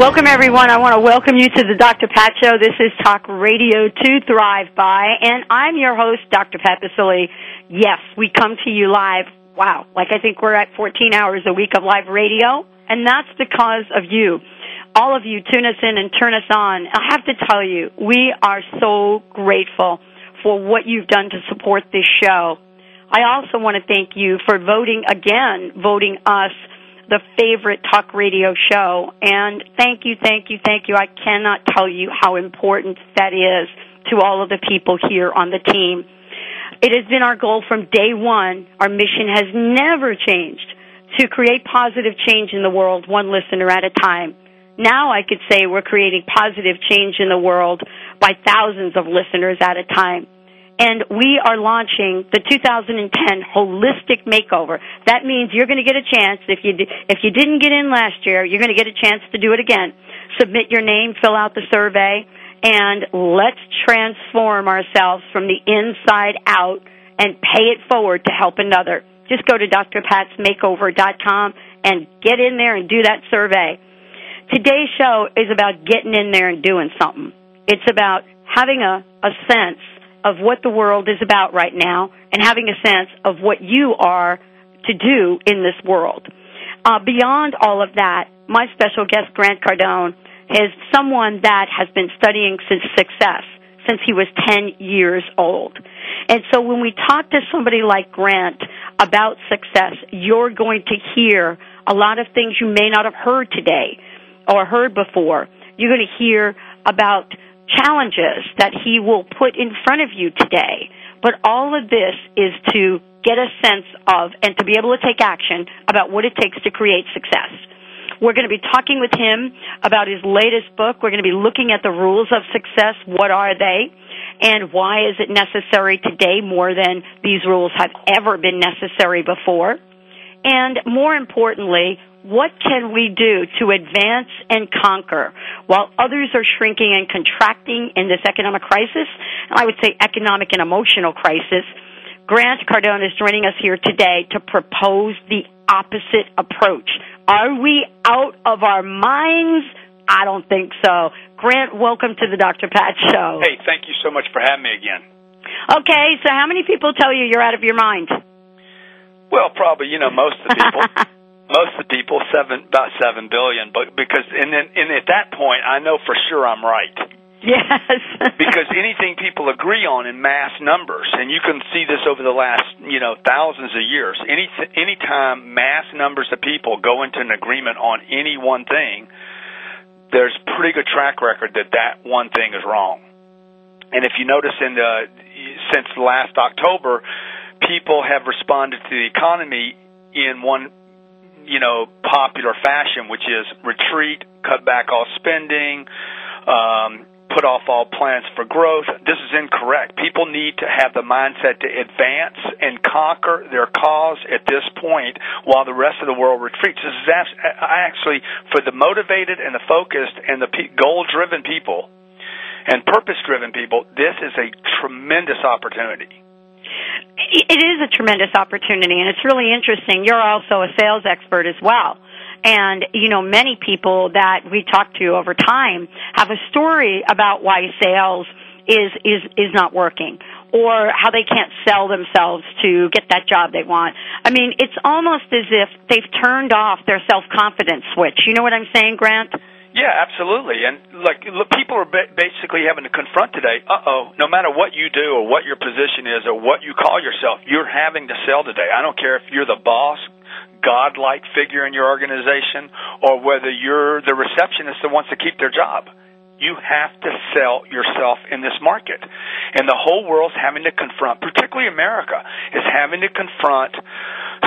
Welcome, everyone. I want to welcome you to the Dr. Pat Show. This is Talk Radio to Thrive By, and I'm your host, Dr. Pat Baccili. Yes, we come to you live. Wow, like I think we're at 14 hours a week of live radio, and that's because of you. All of you tune us in and turn us on. I have to tell you, we are so grateful for what you've done to support this show. I also want to thank you for voting again, voting us the favorite talk radio show. And thank you, thank you, thank you. I cannot tell you how important that is to all of the people here on the team. It has been our goal from day one. Our mission has never changed to create positive change in the world, one listener at a time. Now I could say we're creating positive change in the world by thousands of listeners at a time and we are launching the 2010 holistic makeover. That means you're going to get a chance if you if you didn't get in last year, you're going to get a chance to do it again. Submit your name, fill out the survey, and let's transform ourselves from the inside out and pay it forward to help another. Just go to drpatsmakeover.com and get in there and do that survey. Today's show is about getting in there and doing something. It's about having a, a sense of what the world is about right now and having a sense of what you are to do in this world. Uh, beyond all of that, my special guest, Grant Cardone, is someone that has been studying since success since he was 10 years old. And so when we talk to somebody like Grant about success, you're going to hear a lot of things you may not have heard today or heard before. You're going to hear about challenges that he will put in front of you today. But all of this is to get a sense of and to be able to take action about what it takes to create success. We're going to be talking with him about his latest book. We're going to be looking at the rules of success. What are they? And why is it necessary today more than these rules have ever been necessary before? And more importantly, what can we do to advance and conquer while others are shrinking and contracting in this economic crisis? And I would say economic and emotional crisis. Grant Cardone is joining us here today to propose the opposite approach. Are we out of our minds? I don't think so. Grant, welcome to the Dr. Pat Show. Hey, thank you so much for having me again. Okay, so how many people tell you you're out of your mind? Well, probably, you know, most of the people. most of the people seven about seven billion but because and then and at that point i know for sure i'm right. Yes. Because anything people agree on in mass numbers and you can see this over the last you know thousands of years any any time mass numbers of people go into an agreement on any one thing there's pretty good track record that that one thing is wrong. And if you notice in the since last october people have responded to the economy in one you know, popular fashion, which is retreat, cut back all spending, um, put off all plans for growth. This is incorrect. People need to have the mindset to advance and conquer their cause at this point while the rest of the world retreats. This is actually for the motivated and the focused and the goal driven people and purpose driven people, this is a tremendous opportunity. It is a tremendous opportunity, and it's really interesting. You're also a sales expert as well. And, you know, many people that we talk to over time have a story about why sales is, is, is not working or how they can't sell themselves to get that job they want. I mean, it's almost as if they've turned off their self-confidence switch. You know what I'm saying, Grant? Yeah, absolutely. And like look, people are ba- basically having to confront today. Uh oh, no matter what you do or what your position is or what you call yourself, you're having to sell today. I don't care if you're the boss, godlike figure in your organization, or whether you're the receptionist that wants to keep their job. You have to sell yourself in this market. And the whole world's having to confront, particularly America, is having to confront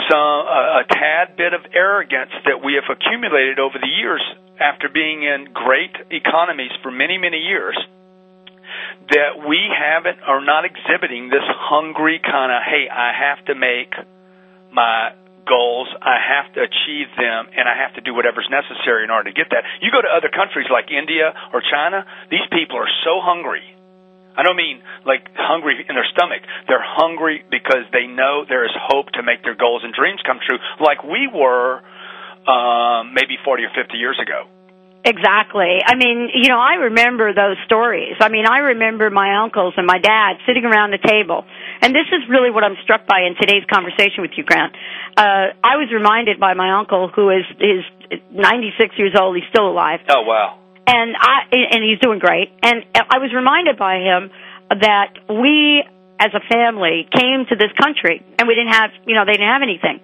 some uh, a tad bit of arrogance that we have accumulated over the years after being in great economies for many, many years, that we haven't are not exhibiting this hungry kind of hey I have to make my goals I have to achieve them and I have to do whatever's necessary in order to get that. You go to other countries like India or China these people are so hungry. I don't mean like hungry in their stomach. They're hungry because they know there is hope to make their goals and dreams come true like we were um maybe 40 or 50 years ago Exactly. I mean, you know, I remember those stories. I mean, I remember my uncles and my dad sitting around the table. And this is really what I'm struck by in today's conversation with you, Grant. Uh, I was reminded by my uncle who is, is 96 years old. He's still alive. Oh, wow. And I, and he's doing great. And I was reminded by him that we as a family came to this country and we didn't have, you know, they didn't have anything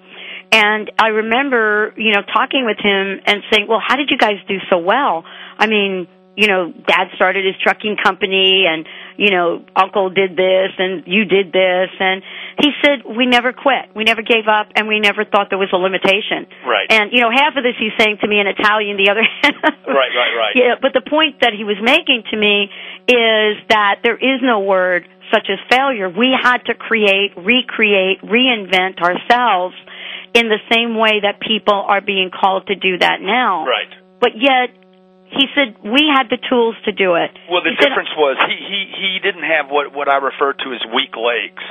and I remember, you know, talking with him and saying, well, how did you guys do so well? I mean, you know, dad started his trucking company and, you know, uncle did this and you did this. And he said, we never quit. We never gave up and we never thought there was a limitation. Right. And, you know, half of this he's saying to me in Italian, the other Right, right, right. Yeah, but the point that he was making to me is that there is no word such as failure. We had to create, recreate, reinvent ourselves in the same way that people are being called to do that now. Right. But yet, he said we had the tools to do it. Well, the he difference said, was he he he didn't have what what I refer to as weak legs.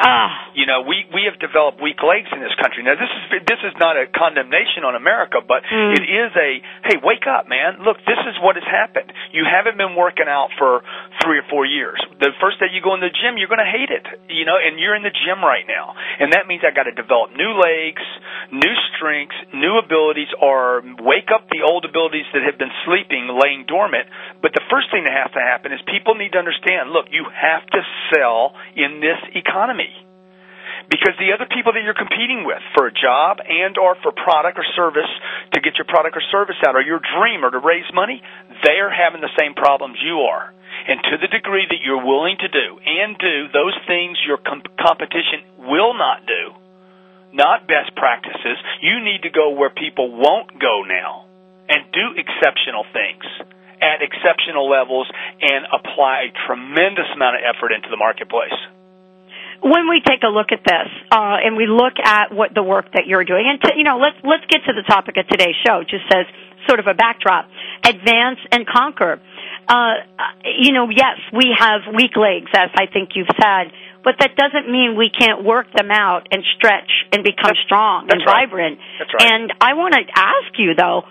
Ah. You know, we we have developed weak legs in this country. Now, this is this is not a condemnation on America, but Mm. it is a hey, wake up, man! Look, this is what has happened. You haven't been working out for three or four years. The first day you go in the gym, you're going to hate it. You know, and you're in the gym right now, and that means I got to develop new legs, new strengths, new abilities, or wake up the old abilities that have been sleeping, laying dormant. But the first thing that has to happen is people need to understand. Look, you have to sell in this economy because the other people that you're competing with for a job and or for product or service to get your product or service out or your dream or to raise money, they are having the same problems you are. And to the degree that you're willing to do and do those things your com- competition will not do, not best practices, you need to go where people won't go now and do exceptional things at exceptional levels and apply a tremendous amount of effort into the marketplace when we take a look at this uh, and we look at what the work that you're doing, and to, you know, let's let's get to the topic of today's show. Just as sort of a backdrop: advance and conquer. Uh, you know, yes, we have weak legs, as I think you've said, but that doesn't mean we can't work them out and stretch and become That's- strong that's and right. vibrant. That's right. And I want to ask you though,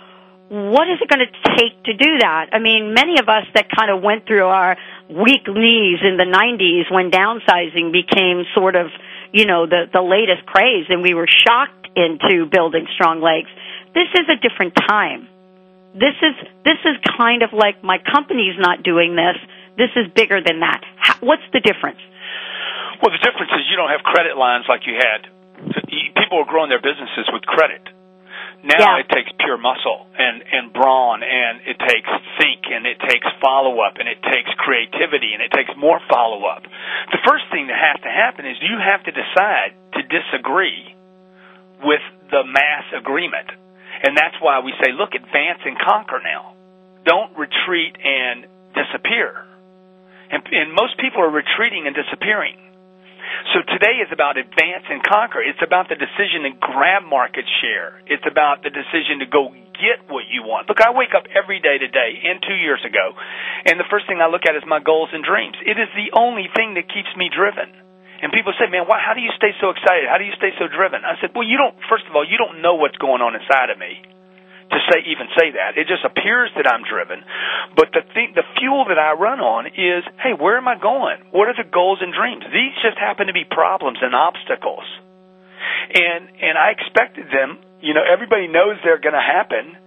what is it going to take to do that? I mean, many of us that kind of went through our weak knees in the 90s when downsizing became sort of, you know, the, the latest craze and we were shocked into building strong legs. This is a different time. This is, this is kind of like my company's not doing this. This is bigger than that. How, what's the difference? Well, the difference is you don't have credit lines like you had. People are growing their businesses with credit. Now Yeah. it takes pure muscle and and brawn, and it takes think, and it takes follow up, and it takes creativity, and it takes more follow up. The first thing that has to happen is you have to decide to disagree with the mass agreement, and that's why we say, look, advance and conquer now. Don't retreat and disappear. And, and most people are retreating and disappearing. So today is about advance and conquer. It's about the decision to grab market share. It's about the decision to go get what you want. Look, I wake up every day today and two years ago, and the first thing I look at is my goals and dreams. It is the only thing that keeps me driven. And people say, man, why, how do you stay so excited? How do you stay so driven? I said, well, you don't, first of all, you don't know what's going on inside of me to say even say that. It just appears that I'm driven. But the thing, the fuel that I run on is, hey, where am I going? What are the goals and dreams? These just happen to be problems and obstacles. And and I expected them, you know, everybody knows they're going to happen,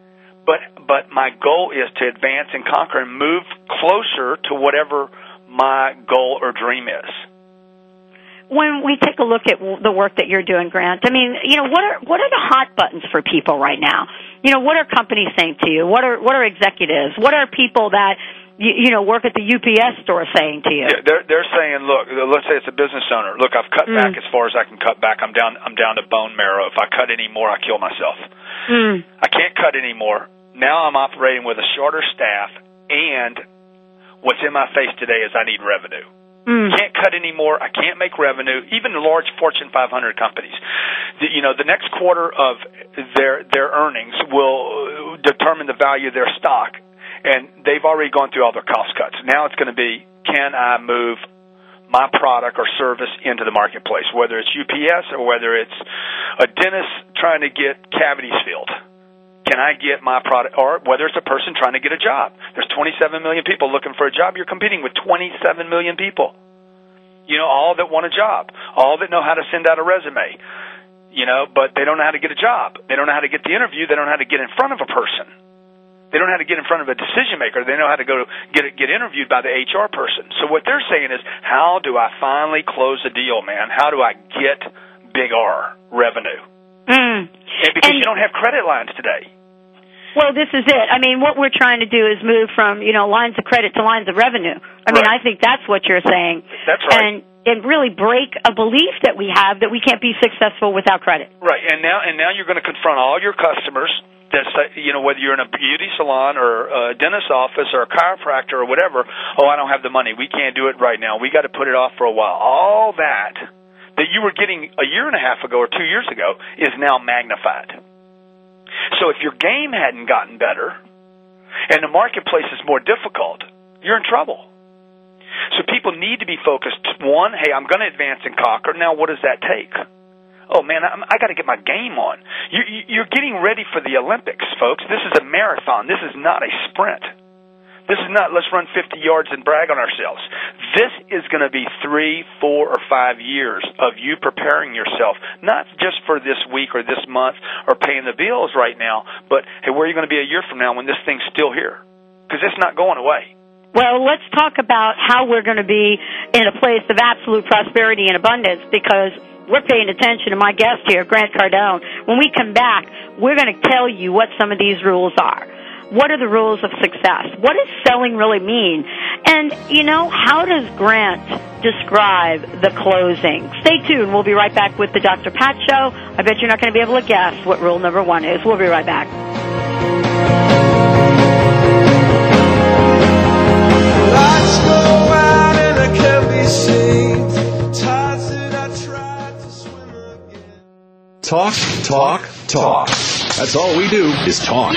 but but my goal is to advance and conquer and move closer to whatever my goal or dream is. when we take a look at the work that you're doing, Grant, I mean, you know, what are what are the hot buttons for people right now? You know, what are companies saying to you? What are what are executives? What are people that you, you know work at the UPS store saying to you? Yeah, they're they're saying, look, let's say it's a business owner. Look, I've cut Mm. back as far as I can cut back. I'm down I'm down to bone marrow. If I cut any more, I kill myself. Mm. I can't cut anymore. Now I'm operating with a shorter staff and What's in my face today is I need revenue. Mm. Can't cut anymore. I can't make revenue. Even large Fortune 500 companies, you know, the next quarter of their their earnings will determine the value of their stock, and they've already gone through all their cost cuts. Now it's going to be, can I move my product or service into the marketplace, whether it's UPS or whether it's a dentist trying to get cavities filled. Can I get my product, or whether it's a person trying to get a job? There's 27 million people looking for a job. You're competing with 27 million people. You know, all that want a job, all that know how to send out a resume, you know, but they don't know how to get a job. They don't know how to get the interview. They don't know how to get in front of a person. They don't know how to get in front of a decision maker. They know how to go to get get interviewed by the HR person. So what they're saying is, how do I finally close a deal, man? How do I get big R revenue? Mm. And because And- you don't have credit lines today. Well, this is it. I mean, what we're trying to do is move from, you know, lines of credit to lines of revenue. I mean, I think that's what you're saying. That's right. And and really break a belief that we have that we can't be successful without credit. Right, and now and now you're going to confront all your customers. That say, you know whether you're in a beauty salon or a dentist office or a chiropractor or whatever. Oh, I don't have the money. We can't do it right now. We got to put it off for a while. All that that you were getting a year and a half ago or two years ago is now magnified. So if your game hadn't gotten better and the marketplace is more difficult, you're in trouble. So people need to be focused. One, hey, I'm going to advance and conquer. Now, what does that take? Oh man, I'm, I got to get my game on. You, you, you're getting ready for the Olympics, folks. This is a marathon. This is not a sprint. This is not let's run 50 yards and brag on ourselves. This is going to be three, four, or five years of you preparing yourself, not just for this week or this month or paying the bills right now, but hey, where are you going to be a year from now when this thing's still here? Because it's not going away. Well, let's talk about how we're going to be in a place of absolute prosperity and abundance because we're paying attention to my guest here, Grant Cardone. When we come back, we're going to tell you what some of these rules are. What are the rules of success? What does selling really mean? And, you know, how does Grant describe the closing? Stay tuned. We'll be right back with the Dr. Pat Show. I bet you're not going to be able to guess what rule number one is. We'll be right back. Lights go out and I can't be seen. Tides that I tried to swim again. Talk, talk, talk. That's all we do is talk.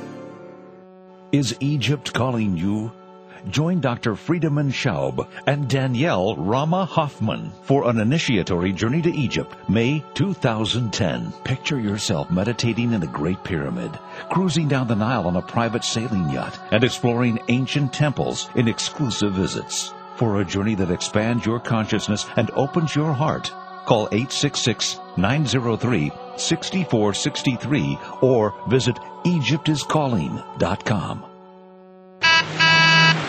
Is Egypt calling you? Join Dr. Friedemann Schaub and Danielle Rama Hoffman for an initiatory journey to Egypt, May 2010. Picture yourself meditating in the Great Pyramid, cruising down the Nile on a private sailing yacht, and exploring ancient temples in exclusive visits. For a journey that expands your consciousness and opens your heart, call 866-903-6463 or visit EgyptIsCalling.com.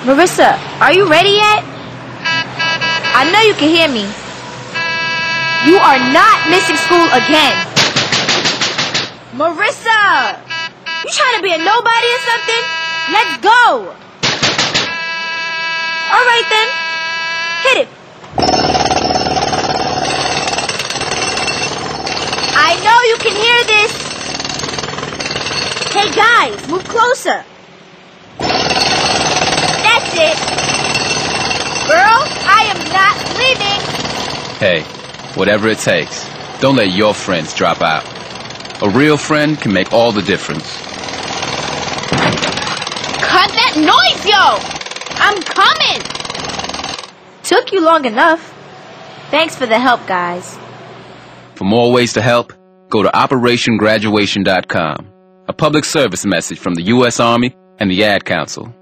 Marissa, are you ready yet? I know you can hear me. You are not missing school again. Marissa! You trying to be a nobody or something? Let's go! Alright then. Hit it. I know you can hear this. Hey guys, move closer. That's it. Girl, I am not leaving. Hey, whatever it takes, don't let your friends drop out. A real friend can make all the difference. Cut that noise, yo! I'm coming! Took you long enough. Thanks for the help, guys. For more ways to help, go to OperationGraduation.com. A public service message from the U.S. Army and the Ad Council.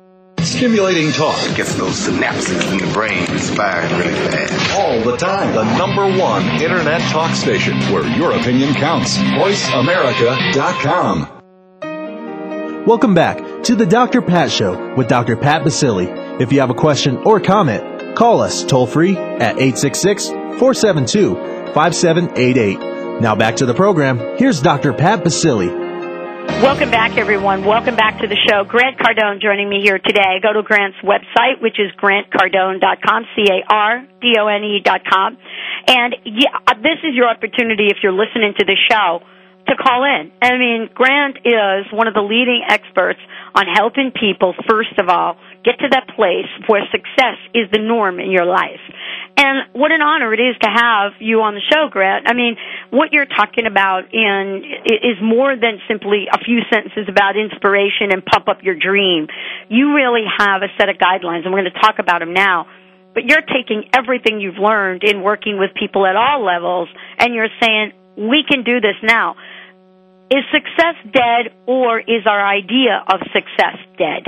Stimulating talk. Gets those synapses in the brain firing really fast. All the time. The number one internet talk station where your opinion counts. VoiceAmerica.com. Welcome back to the Dr. Pat Show with Dr. Pat Baccili. If you have a question or comment, call us toll free at 866 472 5788. Now back to the program. Here's Dr. Pat Baccili. Welcome back, everyone. Welcome back to the show. Grant Cardone joining me here today. Go to Grant's website, which is grantcardone.com, C-A-R-D-O-N-E dot com. And yeah, uh, this is your opportunity if you're listening to the show to call in. I mean, Grant is one of the leading experts on helping people, first of all, get to that place where success is the norm in your life. And what an honor it is to have you on the show, Grant. I mean, what you're talking about in is more than simply a few sentences about inspiration and pump up your dream. You really have a set of guidelines, and we're going to talk about them now. But you're taking everything you've learned in working with people at all levels, and you're saying, we can do this now. Is success dead, or is our idea of success dead?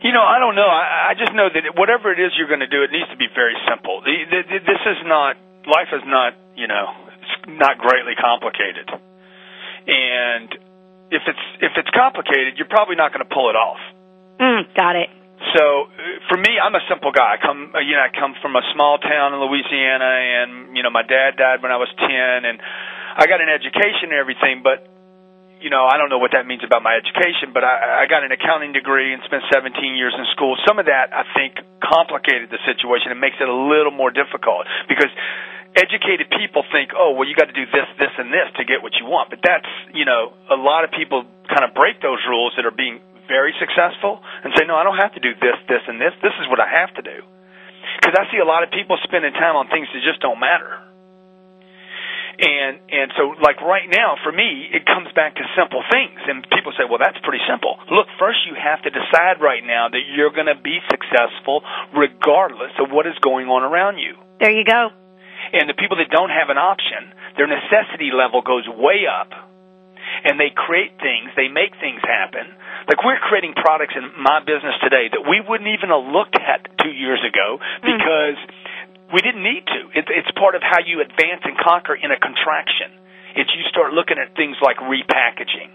You know, I don't know. I, I just know that whatever it is you're going to do, it needs to be very simple. The, the, the, this is not life is not you know it's not greatly complicated, and if it's if it's complicated, you're probably not going to pull it off. Mm, got it. So for me, I'm a simple guy. I come, you know, I come from a small town in Louisiana, and you know, my dad died when I was ten, and I got an education and everything, but you know, I don't know what that means about my education, but I, I got an accounting degree and spent 17 years in school. Some of that, I think, complicated the situation and makes it a little more difficult because educated people think, oh, well, you got to do this, this, and this to get what you want. But that's, you know, a lot of people kind of break those rules that are being very successful and say, no, I don't have to do this, this, and this. This is what I have to do. Because I see a lot of people spending time on things that just don't matter and and so like right now for me it comes back to simple things. And people say well that's pretty simple. Look first you have to decide right now that you're going to be successful regardless of what is going on around you. There you go. And the people that don't have an option their necessity level goes way up. And they create things they make things happen. Like we're creating products in my business today that we wouldn't even have looked at two years ago because mm we didn't need to. It, it's part of how you advance and conquer in a contraction. It's you start looking at things like repackaging.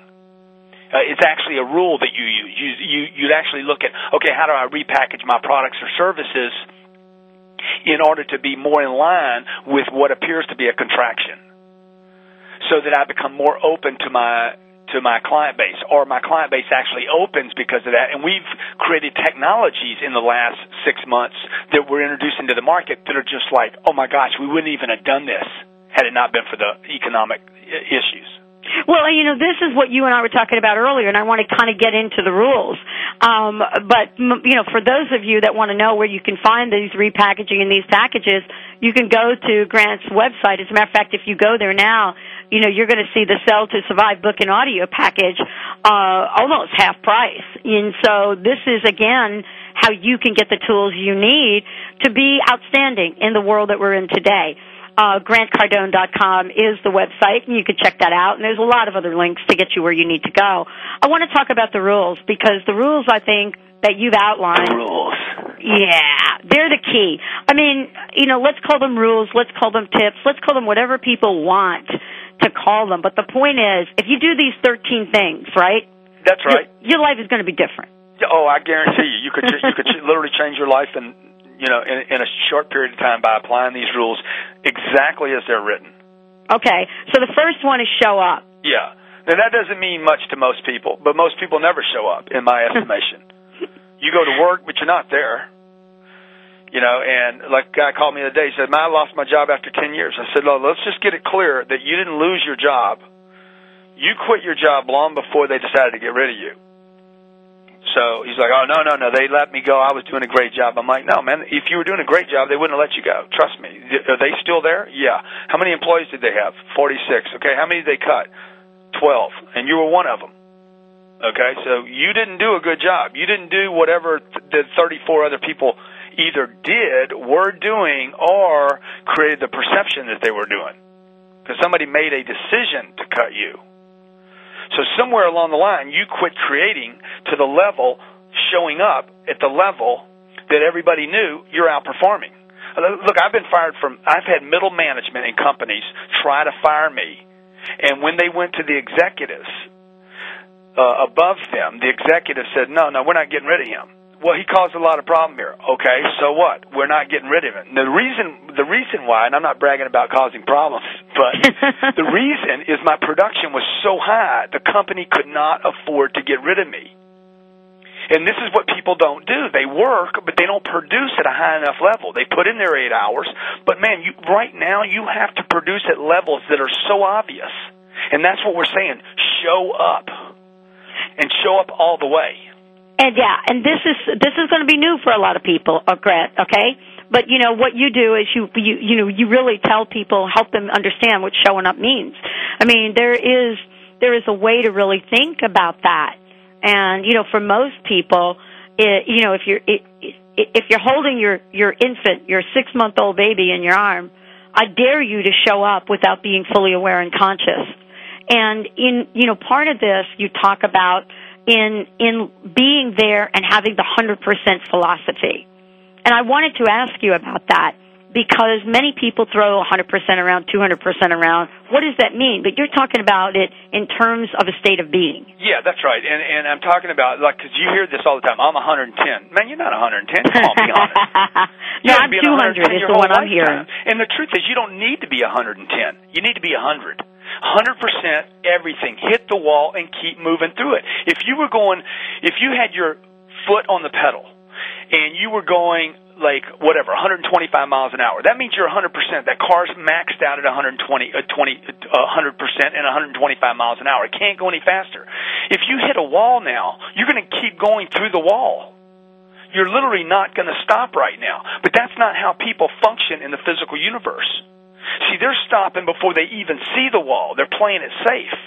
Uh, it's actually a rule that you use. You, you you'd actually look at okay, how do I repackage my products or services in order to be more in line with what appears to be a contraction, so that I become more open to my to my client base, or my client base actually opens because of that. And we've created technologies in the last six months that we're introducing to the market that are just like, oh my gosh, we wouldn't even have done this had it not been for the economic issues. Well, you know, this is what you and I were talking about earlier, and I want to kind of get into the rules. Um, but you know, for those of you that want to know where you can find these repackaging and these packages, you can go to Grant's website. As a matter of fact, if you go there now, you know, you're going to see the Sell to Survive book and audio package uh, almost half price. And so this is again how you can get the tools you need to be outstanding in the world that we're in today. Uh, GrantCardone.com is the website, and you can check that out. And there's a lot of other links to get you where you need to go. I want to talk about the rules because the rules, I think, that you've outlined. Rules. Yeah, they're the key. I mean, you know, let's call them rules, let's call them tips, let's call them whatever people want to call them. But the point is, if you do these 13 things, right? That's right. Your, your life is going to be different. Oh, I guarantee you, you could you could literally change your life in you know in, in a short period of time by applying these rules exactly as they're written. Okay, so the first one is show up. Yeah. Now that doesn't mean much to most people, but most people never show up, in my estimation. you go to work, but you're not there. You know, and like a guy called me the other day, he said, Man, I lost my job after 10 years. I said, No, let's just get it clear that you didn't lose your job. You quit your job long before they decided to get rid of you. So he's like, Oh, no, no, no, they let me go. I was doing a great job. I'm like, No, man, if you were doing a great job, they wouldn't have let you go. Trust me. Are they still there? Yeah. How many employees did they have? 46. Okay, how many did they cut? 12. And you were one of them. Okay, so you didn't do a good job. You didn't do whatever the 34 other people either did, were doing, or created the perception that they were doing. Because somebody made a decision to cut you. So somewhere along the line, you quit creating to the level showing up at the level that everybody knew you're outperforming. Look, I've been fired from, I've had middle management in companies try to fire me. And when they went to the executives uh, above them, the executive said, no, no, we're not getting rid of him. Well, he caused a lot of problem here. Okay, so what? We're not getting rid of him. The reason, the reason why, and I'm not bragging about causing problems, but the reason is my production was so high, the company could not afford to get rid of me. And this is what people don't do. They work, but they don't produce at a high enough level. They put in their eight hours, but man, you, right now you have to produce at levels that are so obvious. And that's what we're saying. Show up. And show up all the way. And yeah, and this is this is going to be new for a lot of people, uh. Okay, but you know what you do is you you you know you really tell people, help them understand what showing up means. I mean, there is there is a way to really think about that, and you know, for most people, it, you know, if you're it, if you're holding your your infant, your six month old baby in your arm, I dare you to show up without being fully aware and conscious. And in you know, part of this you talk about in in being there and having the 100% philosophy. And I wanted to ask you about that because many people throw 100% around, 200% around. What does that mean? But you're talking about it in terms of a state of being. Yeah, that's right. And and I'm talking about like because you hear this all the time. I'm 110. Man, you're not 110. Come on, be honest. No, I'm 200 110 is the one I'm hearing. And the truth is, you don't need to be 110. You need to be 100. 100% everything. Hit the wall and keep moving through it. If you were going, if you had your foot on the pedal and you were going like whatever 125 miles an hour. That means you're 100% that car's maxed out at 120 uh, 20 uh, 100% and 125 miles an hour. It can't go any faster. If you hit a wall now you're going to keep going through the wall. You're literally not going to stop right now. But that's not how people function in the physical universe. See they're stopping before they even see the wall. They're playing it safe.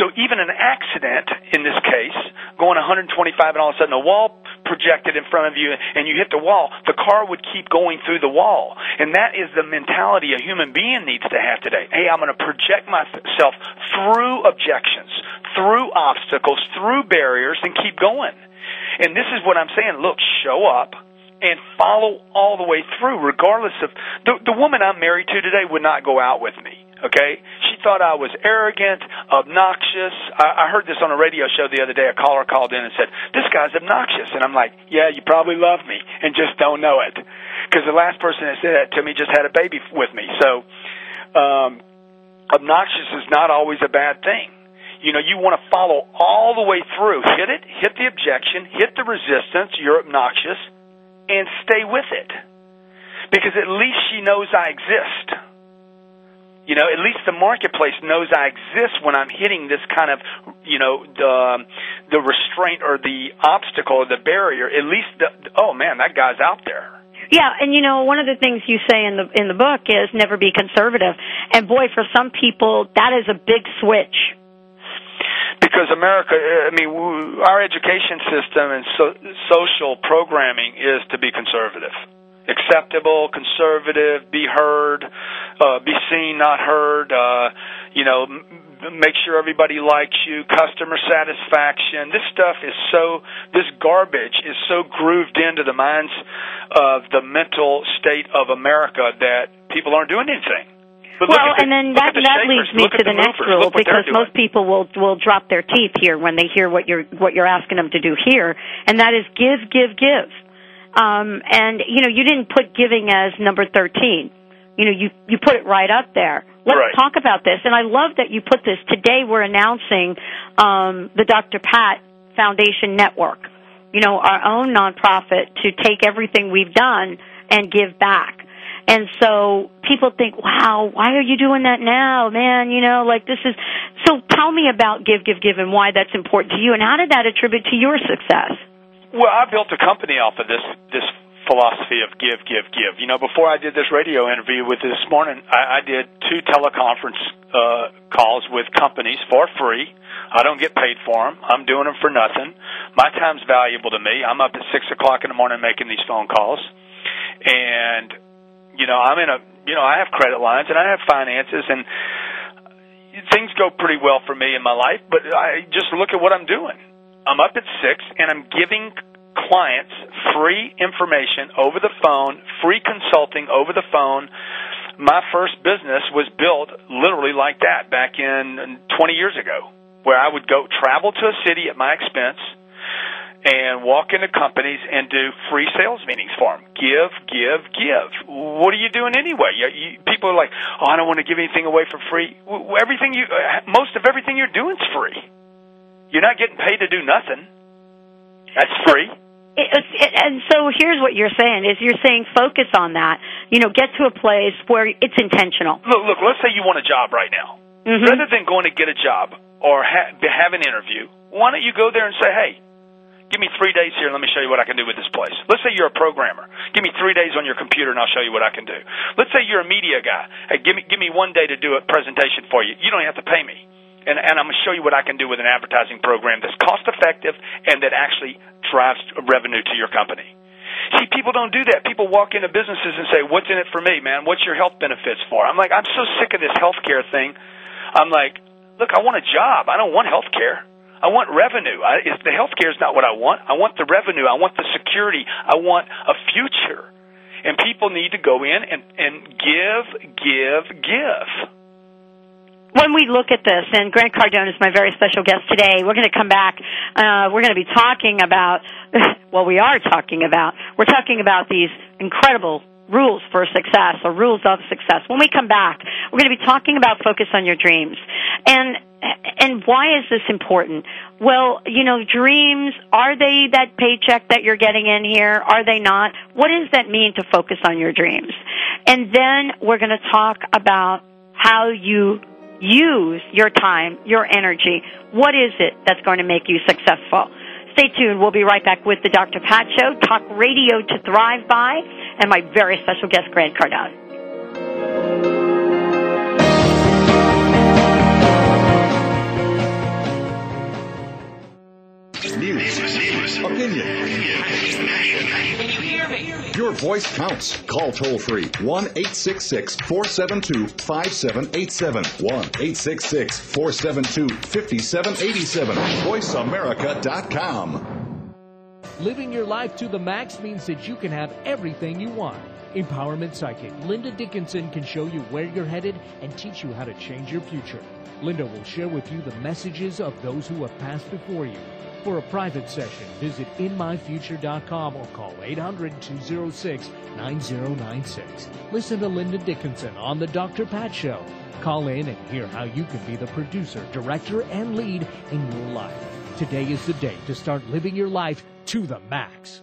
So even an accident in this case, going 125 and all of a sudden a wall projected in front of you and you hit the wall, the car would keep going through the wall. And that is the mentality a human being needs to have today. Hey, I'm going to project myself through objections, through obstacles, through barriers and keep going. And this is what I'm saying. Look, show up and follow all the way through, regardless of the, the woman I'm married to today would not go out with me. Okay, she thought I was arrogant, obnoxious. I, I heard this on a radio show the other day. A caller called in and said, "This guy's obnoxious," and I'm like, "Yeah, you probably love me and just don't know it," because the last person that said that to me just had a baby with me. So, um, obnoxious is not always a bad thing. You know, you want to follow all the way through. Hit it, hit the objection, hit the resistance. You're obnoxious, and stay with it, because at least she knows I exist. You know, at least the marketplace knows I exist when I'm hitting this kind of, you know, the the restraint or the obstacle or the barrier. At least, the, oh man, that guy's out there. Yeah, and you know, one of the things you say in the in the book is never be conservative. And boy, for some people, that is a big switch. Because America, I mean, w- our education system and so, social programming is to be conservative. Acceptable, conservative, be heard, uh, be seen, not heard, uh, you know, m- make sure everybody likes you, customer satisfaction. This stuff is so, this garbage is so grooved into the minds of the mental state of America that people aren't doing anything. But well, the- and then that the that shakers, leads me to at the, next rule look what they're because most people will will drop their teeth here when they hear what you're what you're asking them to do here, and that is give, give, give. Um, and you know, you didn't put giving as number thirteen. You know, you you put it right up there. Let's Right. talk about this. And I love that you put this. Today we're announcing um, the Dr. Pat Foundation Network. You know, our own nonprofit to take everything we've done and give back. And so people think, wow, why are you doing that now, man? You know, like this is. So tell me about Give, Give, Give and why that's important to you and how did that attribute to your success? Well, I built a company off of this this philosophy of give, give, give. You know, before I did this radio interview with this morning, I, I did two teleconference uh, calls with companies for free. I don't get paid for them. I'm doing them for nothing. My time's valuable to me. I'm up at six o'clock in the morning making these phone calls, and you know, I'm in a you know, I have credit lines and I have finances and things go pretty well for me in my life. But I just look at what I'm doing I'm up at 6 and I'm giving clients free information over the phone, free consulting over the phone. My first business was built literally like that back in 20 years ago, where I would go travel to a city at my expense and walk into companies and do free sales meetings for them. Give, give, give. What are you doing anyway? You, you, people are like, "Oh, I don't want to give anything away for free." Everything you, uh, most of everything you're doing is free. You're not getting paid to do nothing. That's free. It, it, and so here's what you're saying is you're saying focus on that. You know, get to a place where it's intentional. Look, look. Let's say you want a job right now. Mhm. Rather than going to get a job or ha- have an interview, why don't you go there and say, "Hey, give me three days here and let me show you what I can do with this place." Let's say you're a programmer. Give me three days on your computer and I'll show you what I can do. Let's say you're a media guy. Hey, give me give me one day to do a presentation for you. You don't have to pay me. And, and I'm going to show you what I can do with an advertising program that's cost effective and that actually drives revenue to your company. See, people don't do that. People walk into businesses and say, "What's in it for me, man? What's your health benefits for?" I'm like, I'm so sick of this healthcare thing. I'm like, look, I want a job. I don't want healthcare. I want revenue. I, if the healthcare is not what I want. I want the revenue. I want the security. I want a future. And people need to go in and, and give, give, give. When we look at this, and Grant Cardone is my very special guest today, we're going to come back. Uh, we're going to be talking about, well, we are talking about, we're talking about these incredible rules for success or rules of success. When we come back, we're going to be talking about focus on your dreams. And, and why is this important? Well, you know, dreams, are they that paycheck that you're getting in here? Are they not? What does that mean to focus on your dreams? And then we're going to talk about how you use your time, your energy. What is it that's going to make you successful? Stay tuned. We'll be right back with the Dr. Pat Show, talk radio to thrive by, and my very special guest, Grant Cardone. News, opinion. Your voice counts. Call toll free 1 866 472 5787. 1 866 472 5787. VoiceAmerica.com. Living your life to the max means that you can have everything you want. Empowerment Psychic Linda Dickinson can show you where you're headed and teach you how to change your future. Linda will share with you the messages of those who have passed before you. For a private session, visit inmyfuture.com or call 800-206-9096. Listen to Linda Dickinson on The Dr. Pat Show. Call in and hear how you can be the producer, director, and lead in your life. Today is the day to start living your life to the max.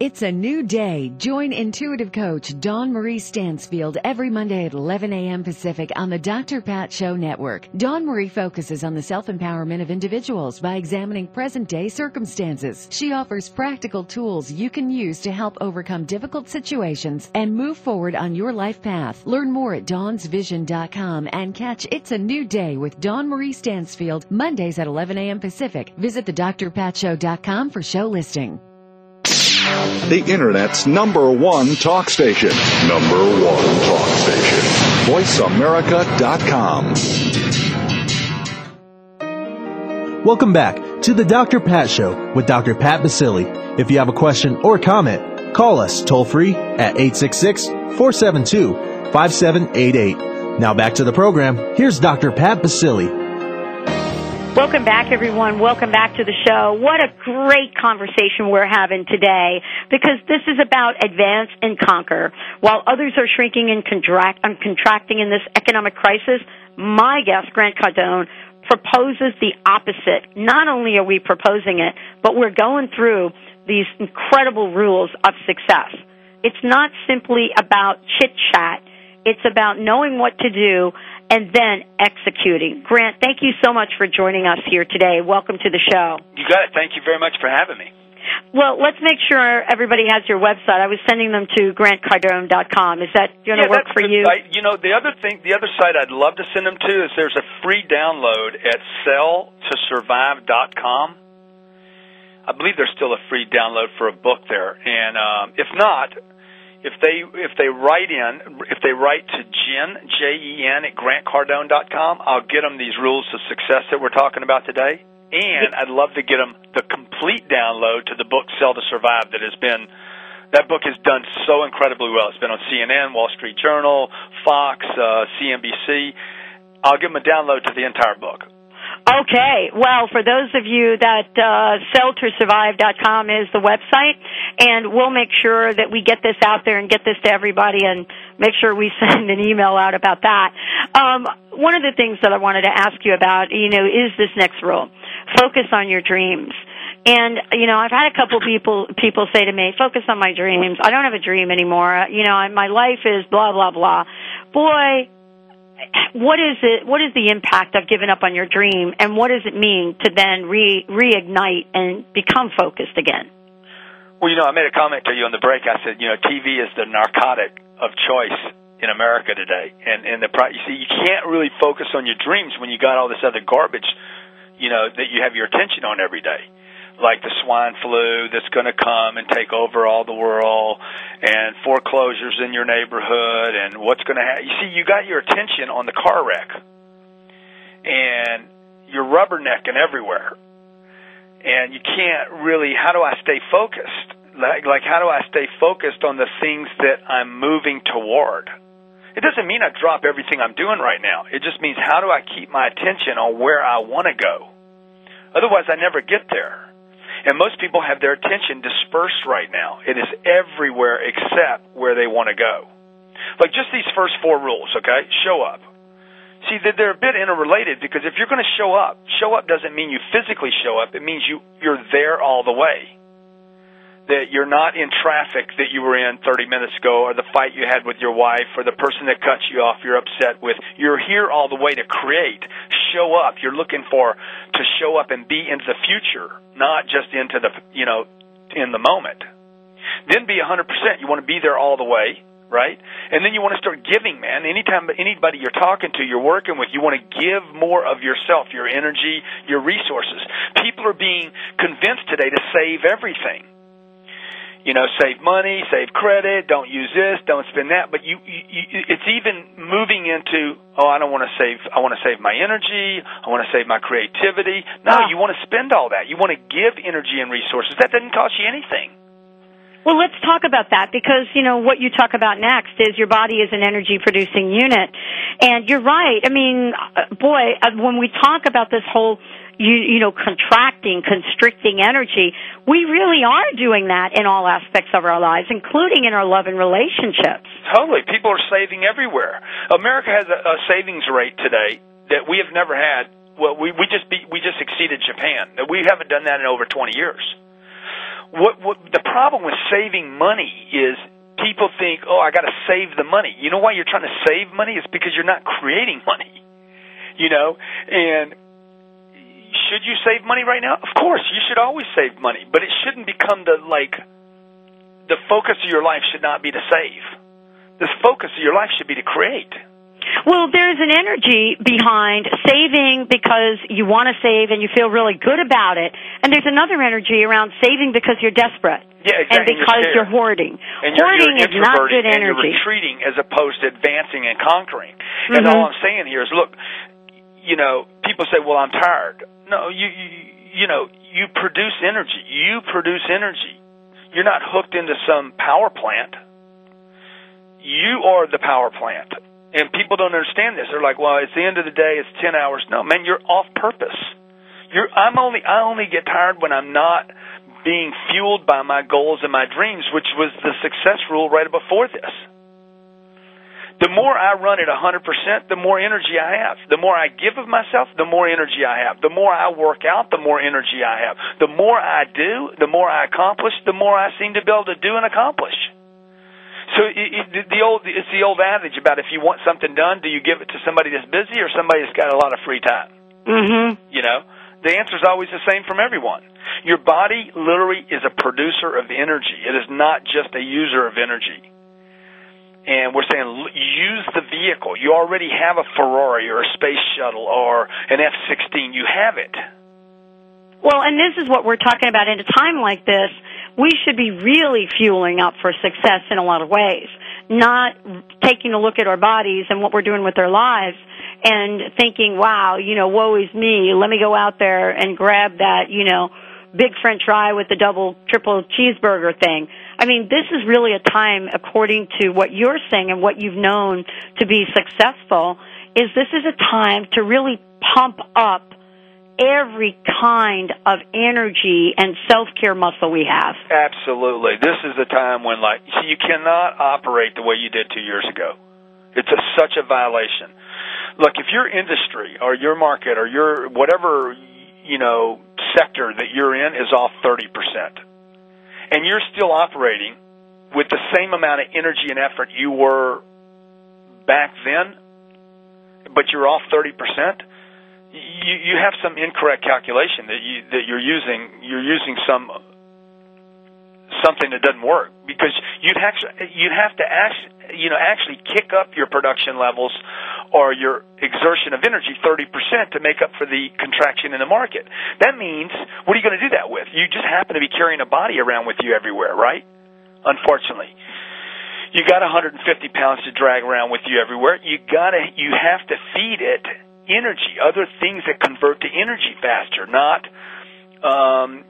It's a new day. Join intuitive coach Dawn Marie Stansfield every Monday at 11 a.m. Pacific on the Dr. Pat Show Network. Dawn Marie focuses on the self-empowerment of individuals by examining present-day circumstances. She offers practical tools you can use to help overcome difficult situations and move forward on your life path. Learn more at dawnsvision.com and catch It's a New Day with Dawn Marie Stansfield Mondays at 11 a.m. Pacific. Visit thedrpatshow.com for show listing. The Internet's number one talk station. Number one talk station. VoiceAmerica.com. Welcome back to the Dr. Pat Show with Dr. Pat Baccili. If you have a question or comment, call us toll free at 866 472 5788. Now back to the program. Here's Dr. Pat Baccili. Welcome back, everyone. Welcome back to the show. What a great conversation we're having today because this is about advance and conquer. While others are shrinking and contract, and contracting in this economic crisis, my guest, Grant Cardone, proposes the opposite. Not only are we proposing it, but we're going through these incredible rules of success. It's not simply about chit chat. It's about knowing what to do and then executing. Grant, thank you so much for joining us here today. Welcome to the show. You got it. Thank you very much for having me. Well, let's make sure everybody has your website. I was sending them to grantcardone.com. Is that going to yeah, work for the you? Site. You know, the other thing, the other site I'd love to send them to is there's a free download at selltosurvive.com. I believe there's still a free download for a book there, and um, if not, if they if they write in if they write to Jen J E N at grantcardone.com, I'll get them these rules of success that we're talking about today, and I'd love to get them the complete download to the book Sell to Survive that has been that book has done so incredibly well. It's been on CNN, Wall Street Journal, Fox, uh, CNBC. I'll give them a download to the entire book. Okay. Well, for those of you that uh, selltosurvive.com is the website, and we'll make sure that we get this out there and get this to everybody, and make sure we send an email out about that. Um, one of the things that I wanted to ask you about, you know, is this next rule: focus on your dreams. And you know, I've had a couple people people say to me, "Focus on my dreams. I don't have a dream anymore. You know, my life is blah blah blah." Boy, what is it what is the impact of giving up on your dream and what does it mean to then re reignite and become focused again? Well you know i made a comment to you on the break. I said you know tv is the narcotic of choice in america today. And and the you see you can't really focus on your dreams when you got all this other garbage you know that you have your attention on every day like the swine flu that's going to come and take over all the world and foreclosures in your neighborhood and what's going to happen. You see, you got your attention on the car wreck and you're rubbernecking everywhere. And you can't really, how do I stay focused? Like, like how do I stay focused on the things that I'm moving toward? It doesn't mean I drop everything I'm doing right now. It just means how do I keep my attention on where I want to go? Otherwise, I never get there. And most people have their attention dispersed right now. It is everywhere except where they want to go. Like just these first four rules, okay? Show up. See, they're a bit interrelated because if you're going to show up, show up doesn't mean you physically show up. It means you, you're there all the way. That you're not in traffic that you were in 30 minutes ago or the fight you had with your wife or the person that cuts you off you're upset with. You're here all the way to create. Show up. You're looking for to show up and be into the future, not just into the, you know, in the moment. Then be 100%. You want to be there all the way right? And then you want to start giving, man. Anytime anybody you're talking to, you're working with, you want to give more of yourself, your energy, your resources. People are being convinced today to save everything. You know, save money, save credit, don't use this, don't spend that. But you, you, you it's even moving into, oh, I don't want to save. I want to save my energy. I want to save my creativity. No, you want to spend all that. You want to give energy and resources. That doesn't cost you anything. Well, let's talk about that because, you know, what you talk about next is your body is an energy producing unit. And you're right. I mean, boy, uh, when we talk about this whole you, you know, contracting, constricting energy, we really are doing that in all aspects of our lives, including in our love and relationships. Totally. People are saving everywhere. America has a, a savings rate today that we have never had. Well, we, we just be, we just exceeded Japan. We haven't done that in over 20 years what, what the problem with saving money is people think, oh, I got to save the money. You know why you're trying to save money? It's because you're not creating money. You know, and should you save money right now? Of course, you should always save money, but it shouldn't become the like the focus of your life should not be to save. The focus of your life should be to create. Well, there's an energy behind saving because you want to save and you feel really good about it. And there's another energy around saving because you're desperate. Yeah, exactly. And because you're, you're hoarding. And hoarding you're, you're is not good and energy. You're retreating as opposed to advancing and conquering. Mm-hmm. And all I'm saying here is, look, you know, people say, "Well, I'm tired." No, you, you, you know, you produce energy. You produce energy. You're not hooked into some power plant. You are the power plant. And people don't understand this. They're like, well, it's the end of the day. It's 10 hours. No, man, you're off purpose. You're, I'm only, I only get tired when I'm not being fueled by my goals and my dreams, which was the success rule right before this. The more I run at 100%, the more energy I have. The more I give of myself, the more energy I have. The more I work out, the more energy I have. The more I do, the more I accomplish, the more I seem to be able to do and accomplish. So it, it, the old it's the old adage about if you want something done, do you give it to somebody that's busy or somebody that's got a lot of free time? Mhm. You know, the answer is always the same from everyone. Your body literally is a producer of energy. It is not just a user of energy. And we're saying use the vehicle. You already have a Ferrari or a space shuttle or an F-16. You have it. Well, and this is what we're talking about in a time like this. We should be really fueling up for success in a lot of ways, not taking a look at our bodies and what we're doing with our lives and thinking, wow, you know, woe is me. Let me go out there and grab that, you know, big french fry with the double, triple cheeseburger thing. I mean, this is really a time, according to what you're saying and what you've known to be successful, is this is a time to really pump up every kind of energy and self-care muscle we have. Absolutely. This is the time when, like, you cannot operate the way you did two years ago. It's a, such a violation. Look, if your industry or your market or your whatever you know sector that you're in is off thirty percent, and you're still operating with the same amount of energy and effort you were back then, but you're off thirty percent, you you have some incorrect calculation that you that you're using you're using some something that doesn't work because you'd actually you'd have to act, you know actually kick up your production levels or your exertion of energy 30% to make up for the contraction in the market. That means what are you going to do that with? You just happen to be carrying a body around with you everywhere, right? Unfortunately. You got 150 pounds to drag around with you everywhere. You gotta, you have to feed it energy, other things that convert to energy faster, not um,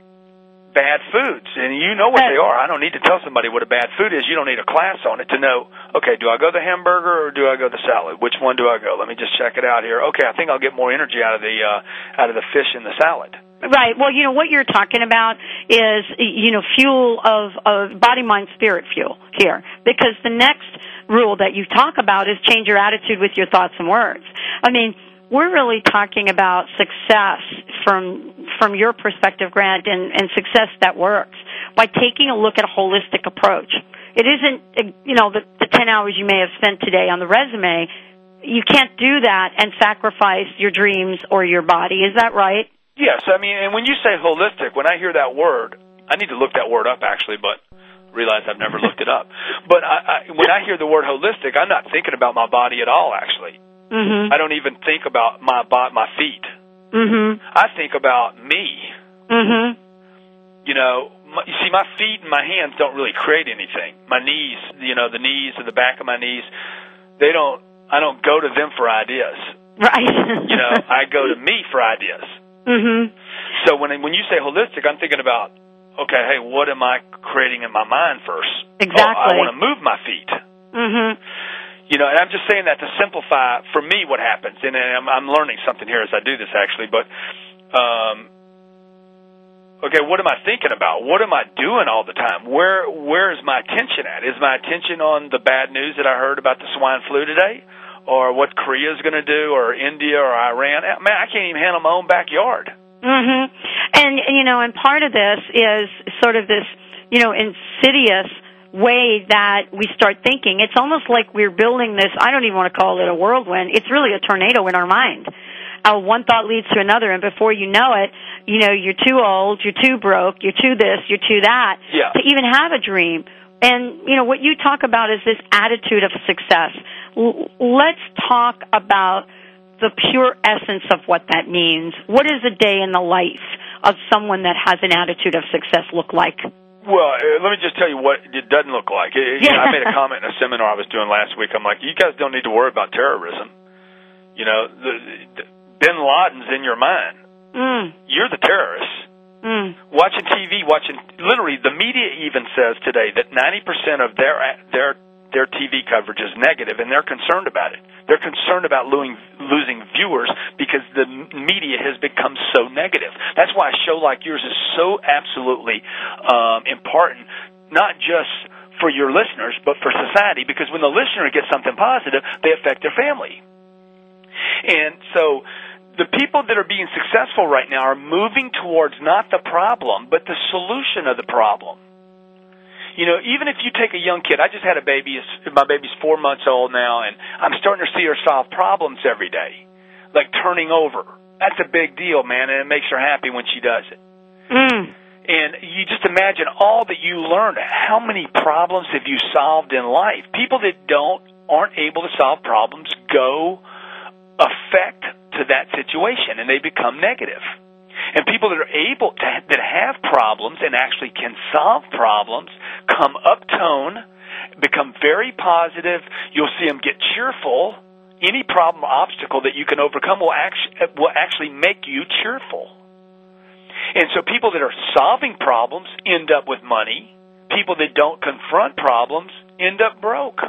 bad foods. And you know what they are. I don't need to tell somebody what a bad food is. You don't need a class on it to know, okay, do I go the hamburger or do I go the salad? Which one do I go? Let me just check it out here. Okay, I think I'll get more energy out of the uh out of the fish in the salad. Right. Well, you know what you're talking about is you know fuel of of body mind spirit fuel here because the next rule that you talk about is change your attitude with your thoughts and words. I mean, we're really talking about success from from your perspective, Grant, and, and success that works by taking a look at a holistic approach. It isn't you know the, the ten hours you may have spent today on the resume. You can't do that and sacrifice your dreams or your body. Is that right? Yes, I mean, and when you say holistic, when I hear that word, I need to look that word up actually, but realize I've never looked it up. But I, I, when I hear the word holistic, I'm not thinking about my body at all. Actually, Mm-hmm. I don't even think about my my feet. Mm-hmm. I think about me. Mm-hmm. You know, my, you see, my feet and my hands don't really create anything. My knees, you know, the knees and the back of my knees, they don't. I don't go to them for ideas. Right. You know, I go to me for ideas. Mm-hmm. So when when you say holistic, I'm thinking about okay, hey, what am I creating in my mind first? Exactly. Oh, I want to move my feet. Mm-hmm. You know, and I'm just saying that to simplify for me what happens, and I'm, I'm learning something here as I do this actually. But um, okay, what am I thinking about? What am I doing all the time? Where where is my attention at? Is my attention on the bad news that I heard about the swine flu today, or what Korea's going to do, or India, or Iran? Man, I can't even handle my own backyard. Mm-hmm. And you know, and part of this is sort of this, you know, insidious way that we start thinking. It's almost like we're building this, I don't even want to call it a whirlwind. It's really a tornado in our mind. Uh, one thought leads to another and before you know it, you know, you're too old, you're too broke, you're too this, you're too that Yeah. to even have a dream. And you know, what you talk about is this attitude of success. L- let's talk about the pure essence of what that means. What does a day in the life of someone that has an attitude of success look like? Well, uh, let me just tell you what it doesn't look like. It, Yeah. I made a comment in a seminar I was doing last week. I'm like, you guys don't need to worry about terrorism. You know, the, the, Bin Laden's in your mind. Mm, You're the terrorist. mm, Watching TV, watching literally the media even says today that 90% of their their their TV coverage is negative, and they're concerned about it. They're concerned about losing viewers because the media has become so negative. That's why a show like yours is so absolutely um, important, not just for your listeners, but for society. Because when the listener gets something positive, they affect their family. And so the people that are being successful right now are moving towards not the problem, but the solution of the problem. You know, even if you take a young kid, I just had a baby. My baby's four months old now, and I'm starting to see her solve problems every day, like turning over. That's a big deal, man, and it makes her happy when she does it. Mm. And you just imagine all that you learned. How many problems have you solved in life? People that don't aren't able to solve problems go affect to that situation, and they become negative. And people that are able to that have problems and actually can solve problems come uptone, become very positive. You'll see them get cheerful. Any problem or obstacle that you can overcome will actually will actually make you cheerful. And so people that are solving problems end up with money. People that don't confront problems end up broke.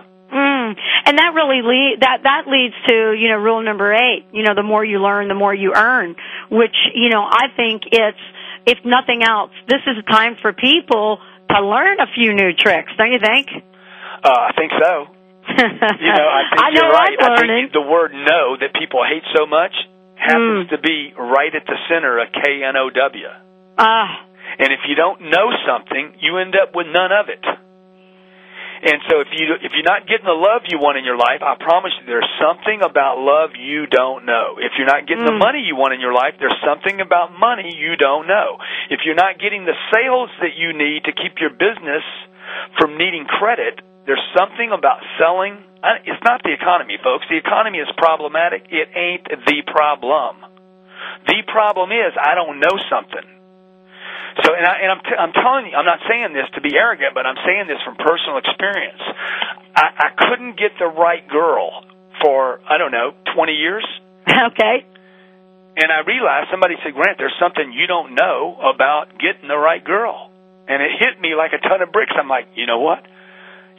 Mm. And that really lead, that that leads to you know rule number eight. You know, the more you learn, the more you earn. Which you know, I think it's if nothing else, this is a time for people to learn a few new tricks. Don't you think? Uh, I think so. you know, I think I know you're right. I'm I learning. think the word "no" that people hate so much happens to be right at the center of K N O W. Ah. And if you don't know something, you end up with none of it. And so if you if you're not getting the love you want in your life, I promise you there's something about love you don't know. If you're not getting the Mm. money you want in your life, there's something about money you don't know. If you're not getting the sales that you need to keep your business from needing credit, there's something about selling. It's not the economy, folks. The economy is problematic. It ain't the problem. The problem is I don't know something. So, and, I, and I'm, t- I'm telling you, I'm not saying this to be arrogant, but I'm saying this from personal experience. I, I couldn't get the right girl for, I don't know, 20 years. Okay. And I realized somebody said, Grant, there's something you don't know about getting the right girl. And it hit me like a ton of bricks. I'm like, you know what?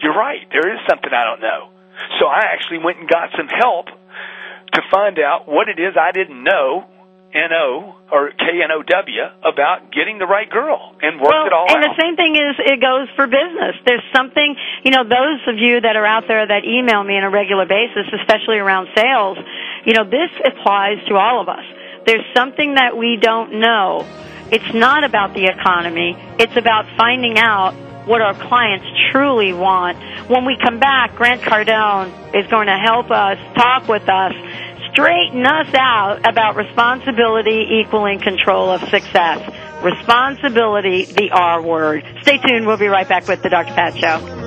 You're right. There is something I don't know. So I actually went and got some help to find out what it is I didn't know, N-O or K-N-O-W, about getting the right girl and work well, it all and out. And the same thing is it goes for business. There's something, you know, those of you that are out there that email me on a regular basis, especially around sales, you know, this applies to all of us. There's something that we don't know. It's not about the economy. It's about finding out what our clients truly want. When we come back, Grant Cardone is going to help us, talk with us, straighten us out about responsibility equaling control of success. Responsibility, the R word. Stay tuned. We'll be right back with the Dr. Pat Show.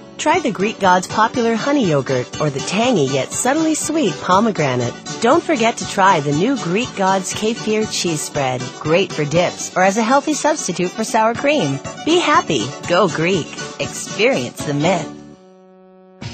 Try the Greek God's popular honey yogurt or the tangy yet subtly sweet pomegranate. Don't forget to try the new Greek God's kefir cheese spread. Great for dips or as a healthy substitute for sour cream. Be happy. Go Greek. Experience the myth.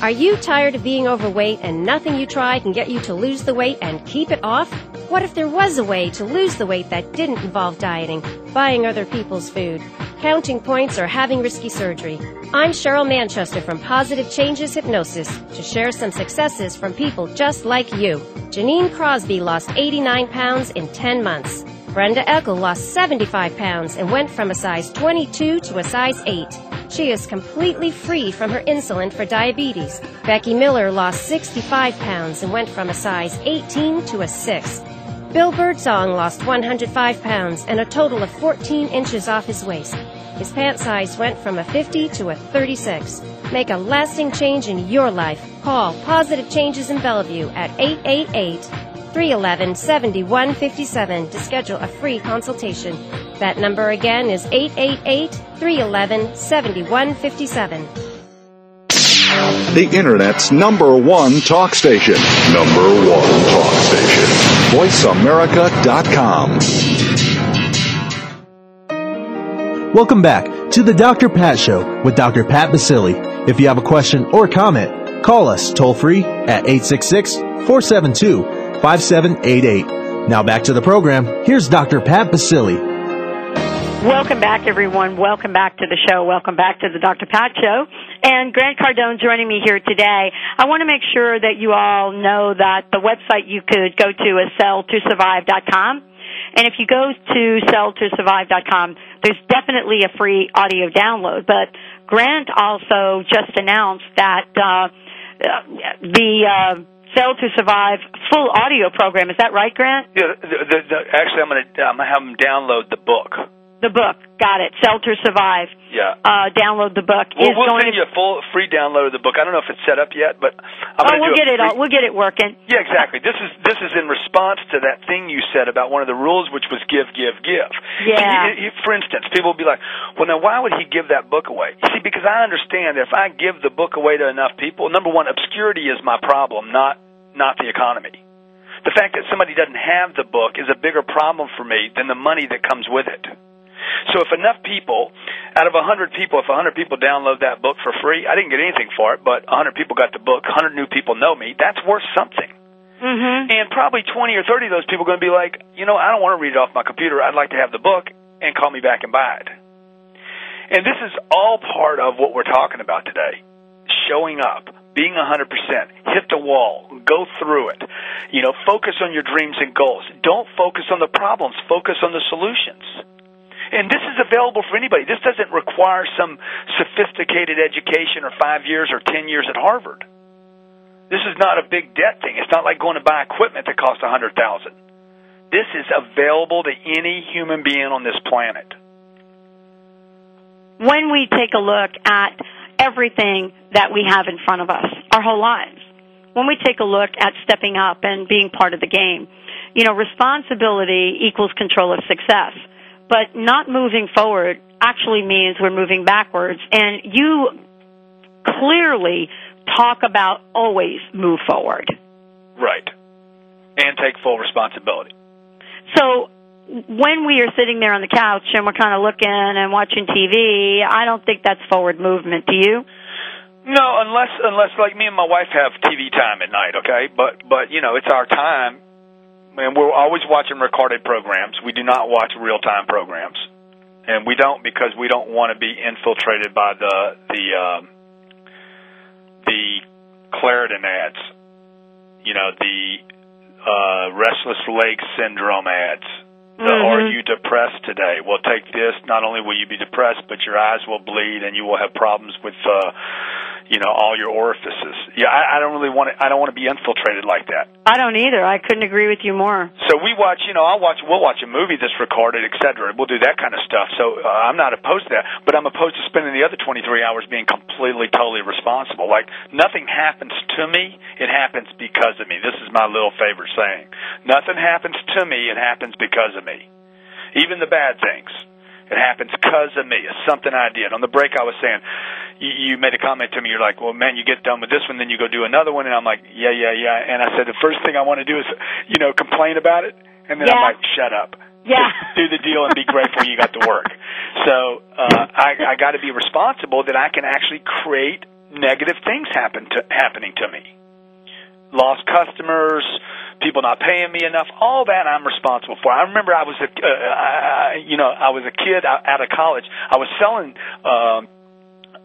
Are you tired of being overweight and nothing you try can get you to lose the weight and keep it off? What if there was a way to lose the weight that didn't involve dieting, buying other people's food? counting points, or having risky surgery. I'm Cheryl Manchester from Positive Changes Hypnosis to share some successes from people just like you. Janine Crosby lost 89 pounds in 10 months. Brenda Eckel lost 75 pounds and went from a size 22 to a size 8. She is completely free from her insulin for diabetes. Becky Miller lost 65 pounds and went from a size 18 to a 6. Bill Birdsong lost 105 pounds and a total of 14 inches off his waist. His pant size went from a 50 to a 36. Make a lasting change in your life. Call Positive Changes in Bellevue at 888 311 7157 to schedule a free consultation. That number again is 888 311 7157. The Internet's number one talk station. Number one talk station. VoiceAmerica.com. Welcome back to the Dr. Pat Show with Dr. Pat Baccili. If you have a question or comment, call us toll free at 866 472 5788. Now back to the program. Here's Dr. Pat Baccili. Welcome back, everyone. Welcome back to the show. Welcome back to the Dr. Pat Show. And Grant Cardone joining me here today. I want to make sure that you all know that the website you could go to is selltosurvive.com. And if you go to selltosurvive.com, there's definitely a free audio download. But Grant also just announced that uh, the uh, Sell to Survive full audio program. Is that right, Grant? Yeah, the, the, the, actually, I'm going to have them download the book. The book. Got it. To Survive. Yeah. Uh, download the book. We'll, we'll going send to you a full free download of the book. I don't know if it's set up yet, but I'm oh, we'll do get it. free- We'll get it working. Yeah, exactly. This is this is in response to that thing you said about one of the rules, which was give, give, give. Yeah. Y- y- For instance, people will be like, "Well, now why would he give that book away?" See, because I understand that if I give the book away to enough people, number one, obscurity is my problem, not not the economy. The fact that somebody doesn't have the book is a bigger problem for me than the money that comes with it. So if enough people, out of 100 people, if 100 people download that book for free, I didn't get anything for it, but 100 people got the book, 100 new people know me, that's worth something. Mm-hmm. And probably 20 or 30 of those people are going to be like, you know, I don't want to read it off my computer. I'd like to have the book and call me back and buy it. And this is all part of what we're talking about today. Showing up, being 100%, hit the wall, go through it. You know, focus on your dreams and goals. Don't focus on the problems, focus on the solutions. And this is available for anybody. This doesn't require some sophisticated education or five years or ten years at Harvard. This is not a big debt thing. It's not like going to buy equipment that costs a hundred thousand. This is available to any human being on this planet. when we take a look at everything that we have in front of us, our whole lives, when we take a look at stepping up and being part of the game, you know, responsibility equals control of success. But not moving forward actually means we're moving backwards. And you clearly talk about always move forward. Right. And take full responsibility. So when we are sitting there on the couch and we're kind of looking and watching TV, I don't think that's forward movement. Do you? No, unless unless like me and my wife have TV time at night, okay? But but you know, it's our time and we're always watching recorded programs. We do not watch real time programs. And we don't because we don't want to be infiltrated by the the um the Claritin ads. You know, the uh restless leg syndrome ads. The Mhm. are you depressed today? Well, take this. Not only will you be depressed, but your eyes will bleed and you will have problems with uh you know, all your orifices. Yeah, I, I don't really want to I don't want to be infiltrated like that. I don't either. I couldn't agree with you more. So we watch, you know, I'll watch, we'll watch a movie that's recorded, et cetera. We'll do that kind of stuff. So uh, I'm not opposed to that, but I'm opposed to spending the other 23 hours being completely, totally responsible. Like nothing happens to me, it happens because of me. This is my little favorite saying. Nothing happens to me, it happens because of me. Even the bad things. It happens because of me. It's something I did. On the break, I was saying, you, you made a comment to me. You're like, well, man, you get done with this one, then you go do another one, and I'm like, yeah, yeah, yeah. And I said, the first thing I want to do is, you know, complain about it, and then I'm like, shut up. Yeah. do the deal and be grateful you got to work. So uh, I, I got to be responsible that I can actually create negative things happen to happening to me. Lost customers, people not paying me enough. All that I'm responsible for. I remember I was a, uh, I, you know, I was a kid out of college. I was selling um,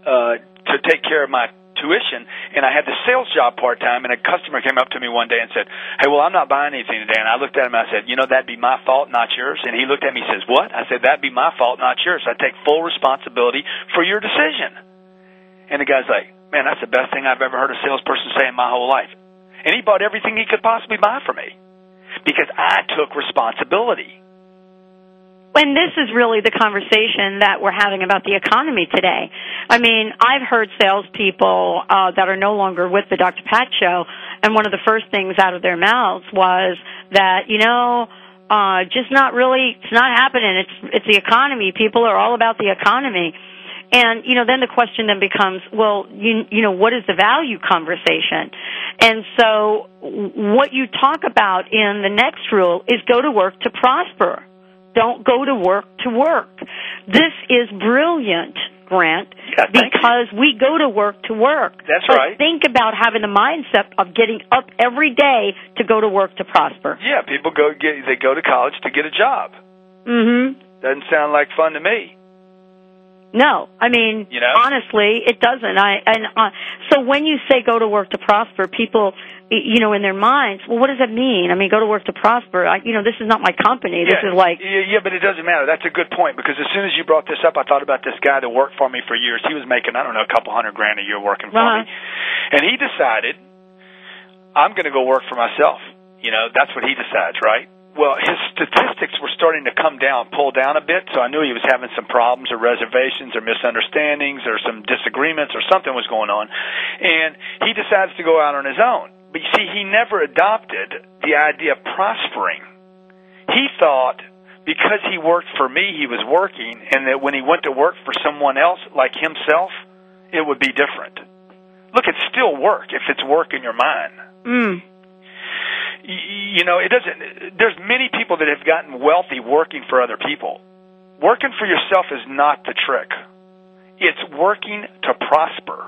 uh, to take care of my tuition, and I had the sales job part time. And a customer came up to me one day and said, "Hey, well, I'm not buying anything today." And I looked at him and I said, "You know, that'd be my fault, not yours." And he looked at me and says, "What?" I said, "That'd be my fault, not yours. I take full responsibility for your decision." And the guy's like, "Man, that's the best thing I've ever heard a salesperson say in my whole life." And he bought everything he could possibly buy for me because I took responsibility. And this is really the conversation that we're having about the economy today. I mean, I've heard salespeople uh, that are no longer with the Dr. Pat show, and one of the first things out of their mouths was that, you know, uh, just not really, it's not happening. It's, it's the economy. People are all about the economy. And, you know, then the question then becomes, well, you, you know, what is the value conversation? And so what you talk about in the next rule is go to work to prosper. Don't go to work to work. This is brilliant, Grant, because we go to work to work. That's but right. Think about having the mindset of getting up every day to go to work to prosper. Yeah, people go get they go to college to get a job. Mm-hmm. Doesn't sound like fun to me. No, I mean, You know? honestly, it doesn't. I and uh, so when you say go to work to prosper, people, you know, in their minds, well, what does that mean? I mean, go to work to prosper. I, you know, this is not my company. This yeah, is like, yeah, yeah, but it doesn't matter. That's a good point because as soon as you brought this up, I thought about this guy that worked for me for years. He was making I don't know a couple hundred grand a year working for Uh-huh. me, and he decided I'm going to go work for myself. You know, that's what he decides, right? Well, his statistics were starting to come down, pull down a bit, so I knew he was having some problems or reservations or misunderstandings or some disagreements or something was going on. And he decides to go out on his own. But you see, he never adopted the idea of prospering. He thought because he worked for me, he was working, and that when he went to work for someone else like himself, it would be different. Look, it's still work if it's work in your mind mm, you know, it doesn't. There's many people that have gotten wealthy working for other people. Working for yourself is not the trick. It's working to prosper.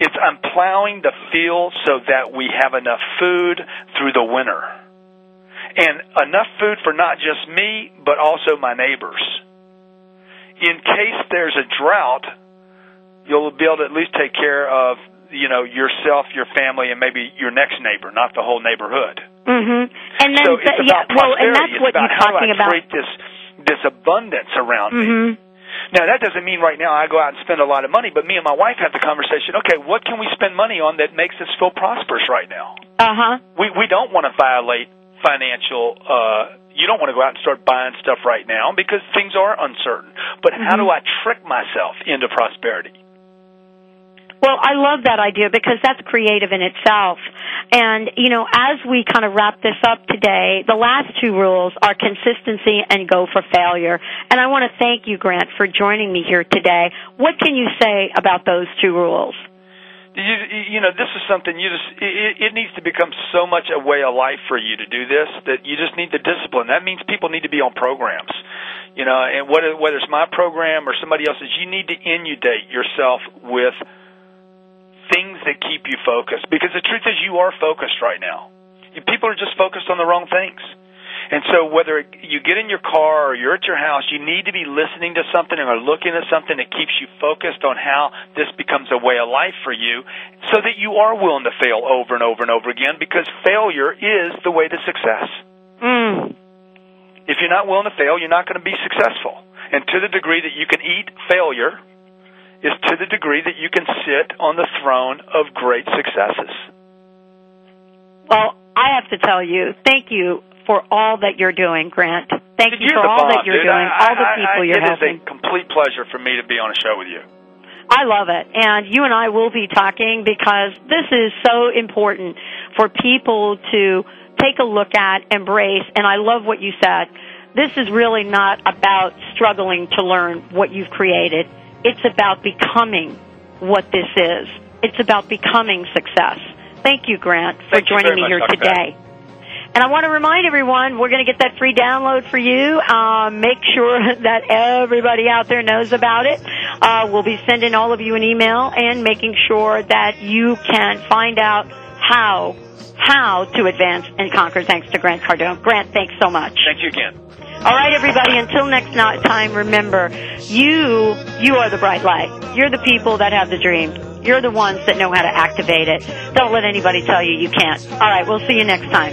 It's I'm plowing the field so that we have enough food through the winter. And enough food for not just me, but also my neighbors. In case there's a drought, you'll be able to at least take care of, you know, yourself, your family, and maybe your next neighbor, not the whole neighborhood. mm-hmm. And then, so it's about yeah, well, and that's what about you're how do talking I about. create this this abundance around me. Mm-hmm. Now that doesn't mean right now I go out and spend a lot of money, but me and my wife have the conversation. Okay, what can we spend money on that makes us feel prosperous right now? Uh huh. We we don't want to violate financial. uh You don't want to go out and start buying stuff right now because things are uncertain. But how do I trick myself into prosperity? Well, I love that idea because that's creative in itself. And, you know, as we kind of wrap this up today, the last two rules are consistency and go for failure. And I want to thank you, Grant, for joining me here today. What can you say about those two rules? You, you know, this is something you just, it, it needs to become so much a way of life for you to do this that you just need the discipline. That means people need to be on programs. You know, and whether, whether it's my program or somebody else's, you need to inundate yourself with things that keep you focused. Because the truth is you are focused right now. People are just focused on the wrong things. And so whether you get in your car or you're at your house, you need to be listening to something or looking at something that keeps you focused on how this becomes a way of life for you so that you are willing to fail over and over and over again because failure is the way to success. Mm. If you're not willing to fail, you're not going to be successful. And to the degree that you can eat failure is to the degree that you can sit on the throne of great successes. Well, I have to tell you, thank you for all that you're doing, Grant. Thank you for all bomb, that you're dude. doing, I- all the I- people I- you're It helping. is a complete pleasure for me to be on a show with you. I love it. And you and I will be talking because this is so important for people to take a look at, embrace, and I love what you said. This is really not about struggling to learn what you've created. It's about becoming what this is. It's about becoming success. Thank you, Grant, for Thank joining me much, here Dr. today. And I want to remind everyone, we're going to get that free download for you. Um, make sure that everybody out there knows about it. Uh, we'll be sending all of you an email and making sure that you can find out how how to advance and conquer thanks to Grant Cardone. Grant, thanks so much. Thank you again. All right, everybody. Until next no- time, remember you you are the bright light. You're the people that have the dream. You're the ones that know how to activate it. Don't let anybody tell you you can't. All right, we'll see you next time.